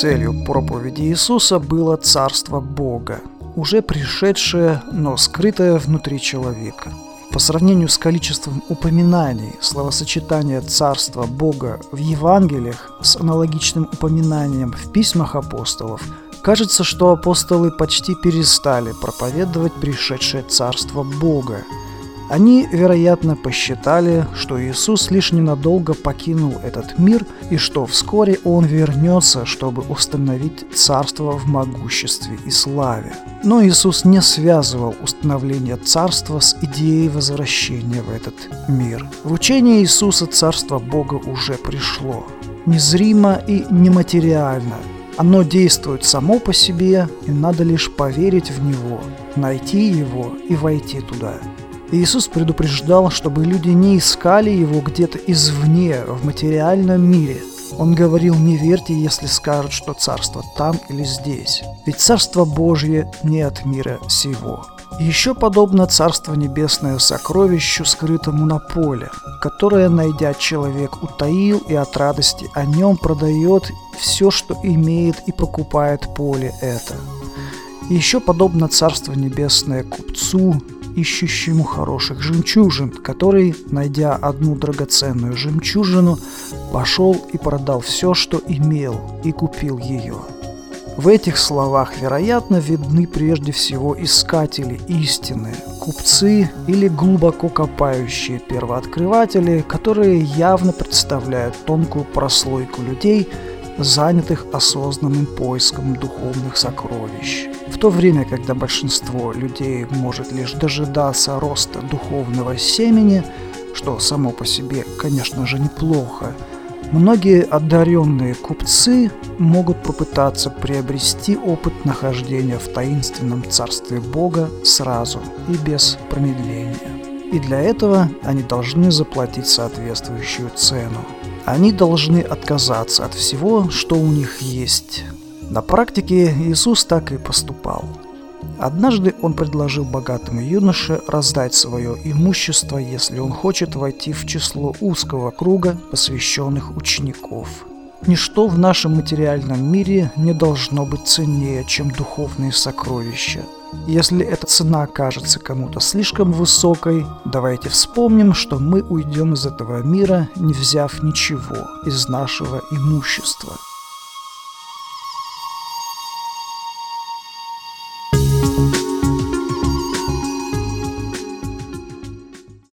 целью проповеди Иисуса было Царство Бога, уже пришедшее, но скрытое внутри человека. По сравнению с количеством упоминаний словосочетания Царства Бога в Евангелиях с аналогичным упоминанием в письмах апостолов, кажется, что апостолы почти перестали проповедовать пришедшее Царство Бога, они, вероятно, посчитали, что Иисус лишь ненадолго покинул этот мир и что вскоре Он вернется, чтобы установить царство в могуществе и славе. Но Иисус не связывал установление царства с идеей возвращения в этот мир. В учении Иисуса царство Бога уже пришло. Незримо и нематериально, оно действует само по себе, и надо лишь поверить в него, найти его и войти туда. Иисус предупреждал, чтобы люди не искали его где-то извне, в материальном мире. Он говорил, не верьте, если скажут, что царство там или здесь. Ведь царство Божье не от мира сего. Еще подобно Царство Небесное сокровищу, скрытому на поле, которое, найдя человек, утаил и от радости о нем продает все, что имеет и покупает поле это. еще подобно Царство Небесное купцу, ищущему хороших жемчужин, который, найдя одну драгоценную жемчужину, пошел и продал все, что имел, и купил ее. В этих словах, вероятно, видны прежде всего искатели истины, купцы или глубоко копающие первооткрыватели, которые явно представляют тонкую прослойку людей, занятых осознанным поиском духовных сокровищ. В то время, когда большинство людей может лишь дожидаться роста духовного семени, что само по себе, конечно же, неплохо, многие одаренные купцы могут попытаться приобрести опыт нахождения в таинственном царстве Бога сразу и без промедления. И для этого они должны заплатить соответствующую цену. Они должны отказаться от всего, что у них есть, на практике Иисус так и поступал. Однажды он предложил богатому юноше раздать свое имущество, если он хочет войти в число узкого круга посвященных учеников. Ничто в нашем материальном мире не должно быть ценнее, чем духовные сокровища. Если эта цена кажется кому-то слишком высокой, давайте вспомним, что мы уйдем из этого мира, не взяв ничего из нашего имущества –